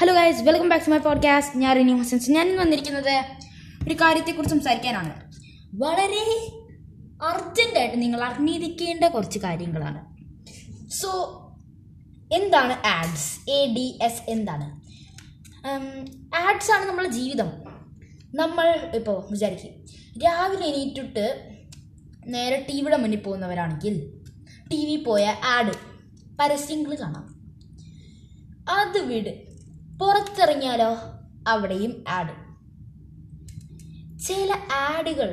Hello guys welcome back to my podcast ഞാൻ റിനി ഹസൻസ് ഞാൻ വന്നിരിക്കുന്നത് ഒരു കാര്യത്തെക്കുറിച്ച് സംസാരിക്കാനാണ്. വളരെ അർജന്റായിട്ട് നിങ്ങൾ അറിഞ്ഞിരിക്കേണ്ട കുറച്ച് കാര്യങ്ങളാണ്. സോ എന്താണ് ആഡ്സ് എ ഡി എസ് എന്താണ്? ആഡ്സ് ആണ് നമ്മുടെ ജീവിതം. നമ്മൾ ഇപ്പോൾ വിചാരിക്കും രാവിലെ എണീറ്റിട്ട് നേരെ ടി വിയുടെ മുന്നിൽ പോകുന്നവരാണെങ്കിൽ ടി വി പോയ ആഡ് പരസ്യങ്ങൾ കാണാം. അത് വിട്. പുറത്തിറങ്ങിയാലോ? അവിടെയും ആഡ് ചില ആഡുകൾ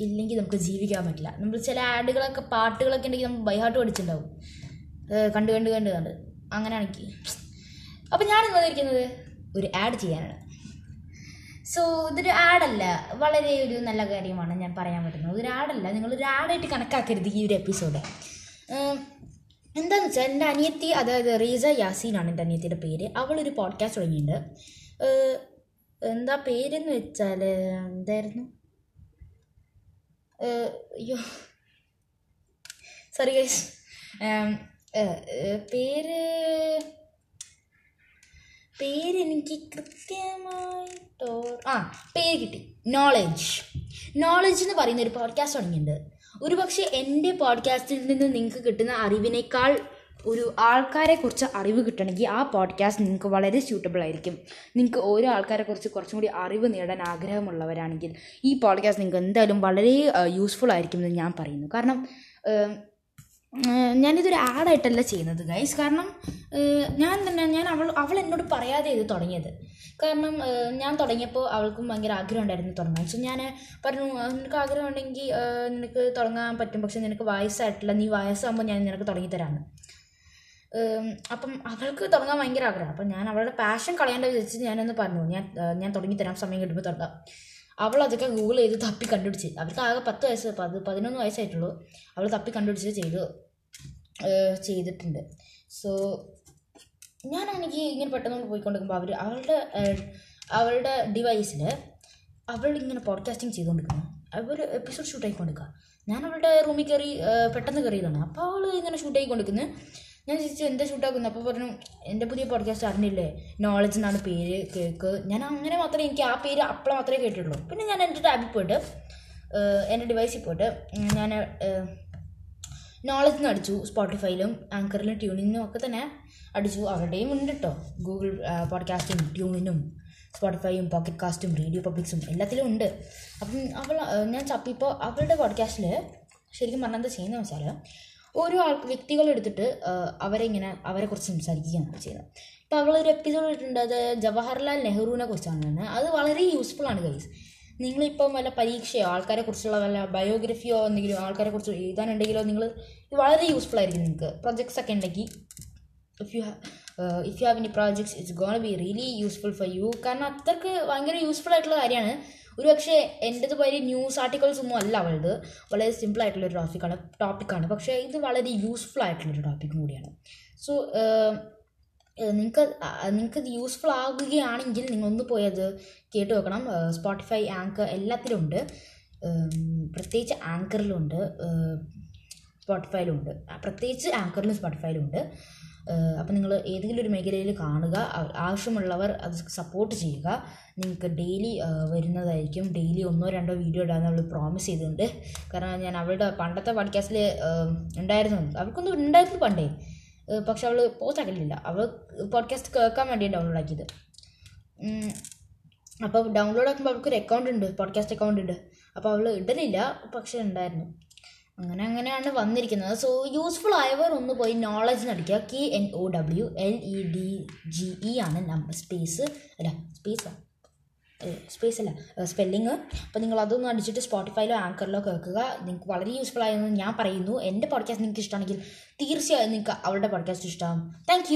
ഇല്ലെങ്കിൽ നമുക്ക് ജീവിക്കാൻ പറ്റില്ല. നമ്മൾ ചില ആഡുകളൊക്കെ പാട്ടുകളൊക്കെ ഉണ്ടെങ്കിൽ നമ്മൾ ബൈഹാർട്ട് പഠിച്ചിട്ടുണ്ടാവും. കണ്ട് കണ്ട് കണ്ട് കണ്ട്. അങ്ങനെയാണെങ്കിൽ. അപ്പം ഞാൻ വന്നിരിക്കുന്നത് ഒരു ആഡ് ചെയ്യാനാണ്. സോ ഇതൊരു ആഡല്ല വളരെ ഒരു നല്ല കാര്യമാണ് ഞാൻ പറയാൻ പറ്റുന്നത്. ഒരു ആഡല്ല നിങ്ങളൊരു ആഡായിട്ട് കണക്കാക്കരുത് ഈ ഒരു എപ്പിസോഡ് എന്താന്ന് വെച്ചാൽ എന്റെ അനിയത്തി അതായത് റീസ യാസീനാണ് എന്റെ അനിയത്തിയുടെ പേര്. അവളൊരു പോഡ്കാസ്റ്റ് തുടങ്ങിയിട്ടുണ്ട്. എന്താ പേരെന്ന് വെച്ചാൽ എന്തായിരുന്നു? അയ്യോ. സോറി ഗൈസ് പേര് പേരെനിക്ക് കൃത്യമായിട്ടോ ആ പേര് കിട്ടി. നോളജ് നോളജ് എന്ന് പറയുന്ന ഒരു പോഡ്കാസ്റ്റ് തുടങ്ങിയിട്ടുണ്ട്. ഒരു പക്ഷേ എന്റെ പോഡ്കാസ്റ്റിൽ നിന്ന് നിങ്ങൾക്ക് കിട്ടുന്ന അറിവിനേക്കാൾ ഒരു ആൾക്കാരെ കുറിച്ച് അറിവ് കിട്ടണമെങ്കിൽ ആ പോഡ്കാസ്റ്റ് നിങ്ങൾക്ക് വളരെ സ്യൂട്ടബിൾ ആയിരിക്കും. നിങ്ങൾക്ക് ഓരോ ആൾക്കാരെ കുറിച്ച് കുറച്ചും കൂടി അറിവ് നേടാൻ ആഗ്രഹമുള്ളവരാണെങ്കിൽ ഈ പോഡ്കാസ്റ്റ് നിങ്ങൾക്ക് എന്തായാലും വളരെ യൂസ്ഫുൾ ആയിരിക്കും എന്ന് ഞാൻ പറയുന്നു. കാരണം ഞാനിതൊരു ആഡായിട്ടല്ല ചെയ്യുന്നത് ഗൈസ് കാരണം ഞാൻ തന്നെ ഞാൻ അവൾ അവൾ എന്നോട് പറയാതെ ഇത് തുടങ്ങിയത്. കാരണം ഞാൻ തുടങ്ങിയപ്പോൾ അവൾക്കും ഭയങ്കര ആഗ്രഹം ഉണ്ടായിരുന്നു തുടങ്ങാൻ. സോ ഞാൻ പറഞ്ഞു നിനക്ക് ആഗ്രഹം ഉണ്ടെങ്കിൽ നിനക്ക് തുടങ്ങാൻ പറ്റും. പക്ഷെ നിനക്ക് വയസ്സായിട്ടില്ല. നീ വയസ്സാകുമ്പോൾ ഞാൻ നിനക്ക് തുടങ്ങിത്തരാമെന്ന് അപ്പം അവൾക്ക് തുടങ്ങാൻ ഭയങ്കര ആഗ്രഹം. അപ്പം ഞാൻ അവളുടെ പാഷൻ കളയേണ്ട വിചാരിച്ച് ഞാനൊന്ന് പറഞ്ഞു ഞാൻ ഞാൻ തുടങ്ങിത്തരാം സമയം കിട്ടുമ്പോൾ തുടങ്ങാം. അവൾ അതൊക്കെ ഗൂഗിൾ ചെയ്ത് തപ്പി കണ്ടുപിടിച്ച്. അവർക്ക് ആകെ പത്ത് വയസ്സ് പത് പതിനൊന്ന് വയസ്സായിട്ടുള്ളൂ. അവൾ തപ്പി കണ്ടുപിടിച്ച് ചെയ്ത്. ചെയ്തിട്ടുണ്ട്. സോ ഞാനാണെങ്കിൽ ഇങ്ങനെ പെട്ടെന്ന് പോയിക്കൊണ്ടിരിക്കുമ്പോൾ അവർ അവളുടെ അവളുടെ ഡിവൈസിൽ അവളിങ്ങനെ പോഡ്കാസ്റ്റിംഗ് ചെയ്തുകൊണ്ടിരിക്കുന്നു അവർ എപ്പിസോഡ് ഷൂട്ട് ആയിക്കൊണ്ടിരിക്കുക ഞാൻ അവളുടെ റൂമിൽ കയറി പെട്ടെന്ന് കയറിയതാണ് അപ്പോൾ അവൾ ഇങ്ങനെ ഷൂട്ട് ആയിക്കൊണ്ടിരിക്കുന്നു. ഞാൻ ചോദിച്ചു എന്താ ഷൂട്ടാക്കുന്നത് അപ്പോൾ പറഞ്ഞു എന്റെ പുതിയ പോഡ്കാസ്റ്റ് അറിഞ്ഞില്ലേ? നോളജ് എന്നാണ് പേര് കേക്ക്. ഞാൻ അങ്ങനെ മാത്രമേ എനിക്ക് ആ പേര് അപ്പോൾ മാത്രമേ കേട്ടിട്ടുള്ളൂ. പിന്നെ ഞാൻ എന്റെ ടാബിൽ പോയിട്ട് എന്റെ ഡിവൈസിൽ പോയിട്ട് ഞാൻ നോളജ് എന്ന് അടിച്ചു സ്പോട്ടിഫൈയിലും ആങ്കറിലും ട്യൂണിനും ഒക്കെ തന്നെ അടിച്ചു. അവരുടെയും ഉണ്ട് കേട്ടോ ഗൂഗിൾ പോഡ്കാസ്റ്റും ട്യൂണിനും സ്പോട്ടിഫൈയും പോക്കറ്റ് കാസ്റ്റും റേഡിയോ പബ്ലിക്സും എല്ലാത്തിലും ഉണ്ട്. അപ്പം അവൾ ഞാൻ ചപ്പിപ്പോൾ അവളുടെ പോഡ്കാസ്റ്റിൽ ശരിക്കും പറഞ്ഞാൽ എന്താ ചെയ്യുന്നത് വെച്ചാൽ ഓരോ ആൾ വ്യക്തികളെടുത്തിട്ട് ആ, അവരെ ഇങ്ങനെ അവരെ കുറിച്ച് സംസാരിക്കുകയാണ് ചെയ്യുന്നത്. ഇപ്പോൾ അവളൊരു എപ്പിസോഡ് ഇട്ടിട്ടുണ്ട് അത് ജവഹർലാൽ നെഹ്റുവിനെ കുറിച്ചാണ്. അത് വളരെ യൂസ്ഫുൾ ആണ് ഗൈസ് നിങ്ങളിപ്പം വല്ല പരീക്ഷയോ ആൾക്കാരെ കുറിച്ചുള്ള വല്ല ബയോഗ്രഫിയോ എന്തെങ്കിലും ആൾക്കാരെ കുറിച്ച് എഴുതാനുണ്ടെങ്കിലോ നിങ്ങൾ ഇത് വളരെ യൂസ്ഫുൾ ആയിരിക്കും നിങ്ങൾക്ക്. പ്രൊജക്ട്സ് ഒക്കെ ഉണ്ടെങ്കിൽ if you if you have any projects it's gonna be really useful for you കാരണം അത്രയ്ക്ക് ഭയങ്കര യൂസ്ഫുൾ ആയിട്ടുള്ള കാര്യമാണ്. ഒരു പക്ഷേ എന്റെത് വലിയ ന്യൂസ് ആർട്ടിക്കിൾസ് ഒന്നും അല്ല അവളത് വളരെ സിമ്പിൾ ആയിട്ടുള്ള ആയിട്ടുള്ളൊരു ടോപ്പിക്കാണ് ടോപ്പിക്കാണ് പക്ഷേ ഇത് വളരെ യൂസ്ഫുൾ ആയിട്ടുള്ളൊരു ടോപ്പിക്കും കൂടിയാണ്. സോ നിങ്ങൾക്ക് നിങ്ങൾക്ക് ഇത് യൂസ്ഫുൾ ആകുകയാണെങ്കിൽ നിങ്ങളൊന്ന് പോയി അത് കേട്ട് വെക്കണം സ്പോട്ടിഫൈ ആങ്കർ എല്ലാത്തിലുമുണ്ട് പ്രത്യേകിച്ച് ആങ്കറിലുണ്ട് സ്പോട്ടിഫൈയിലുണ്ട് പ്രത്യേകിച്ച് ആങ്കറിലും ഉണ്ട് അപ്പോൾ നിങ്ങൾ ഏതെങ്കിലും ഒരു മേഖലയിൽ കാണുക. ആവശ്യമുള്ളവർ അത് സപ്പോർട്ട് ചെയ്യുക. നിങ്ങൾക്ക് ഡെയിലി വരുന്നതായിരിക്കും. ഡെയിലി ഒന്നോ രണ്ടോ വീഡിയോ ഇടാൻ അവൾ പ്രോമിസ് ചെയ്തിട്ടുണ്ട്. കാരണം ഞാൻ അവളുടെ പണ്ടത്തെ പോഡ്കാസ്റ്റിൽ ഉണ്ടായിരുന്നു. അവൾക്കൊന്നും ഉണ്ടായിരുന്നു പണ്ടേ. പക്ഷെ അവൾ പോസ്റ്റ് ആക്കലില്ല. അവൾ പോഡ്കാസ്റ്റ് കേൾക്കാൻ വേണ്ടി ഡൗൺലോഡ് ആക്കിയത്. അപ്പോൾ ഡൗൺലോഡ് ആക്കുമ്പോൾ അവൾക്കൊരു അക്കൗണ്ട് ഉണ്ട് പോഡ്കാസ്റ്റ് അക്കൗണ്ട് ഉണ്ട്. അപ്പോൾ അവൾ ഇടലില്ല പക്ഷേ ഉണ്ടായിരുന്നു. അങ്ങനെ അങ്ങനെയാണ് വന്നിരിക്കുന്നത്. സോ യൂസ്ഫുൾ ആയവർ ഒന്ന് പോയി knowledge നടിക്കുക. K N O W L E D G E ആണ് നമ്പർ സ്പേസ് അല്ല സ്പേസാ സ്പേസ് അല്ല സ്പെല്ലിങ് അപ്പോൾ നിങ്ങൾ അതൊന്ന് അടിച്ചിട്ട് സ്പോട്ടിഫൈയിലോ ആങ്കറിലോ കേൾക്കുക. നിങ്ങൾക്ക് വളരെ യൂസ്ഫുൾ ആയെന്ന് ഞാൻ പറയുന്നു. എന്റെ പോഡ്കാസ്റ്റ് നിങ്ങൾക്ക് ഇഷ്ടമാണെങ്കിൽ തീർച്ചയായും നിങ്ങൾക്ക് അവളുടെ പോഡ്കാസ്റ്റ് ഇഷ്ടമാകും താങ്ക്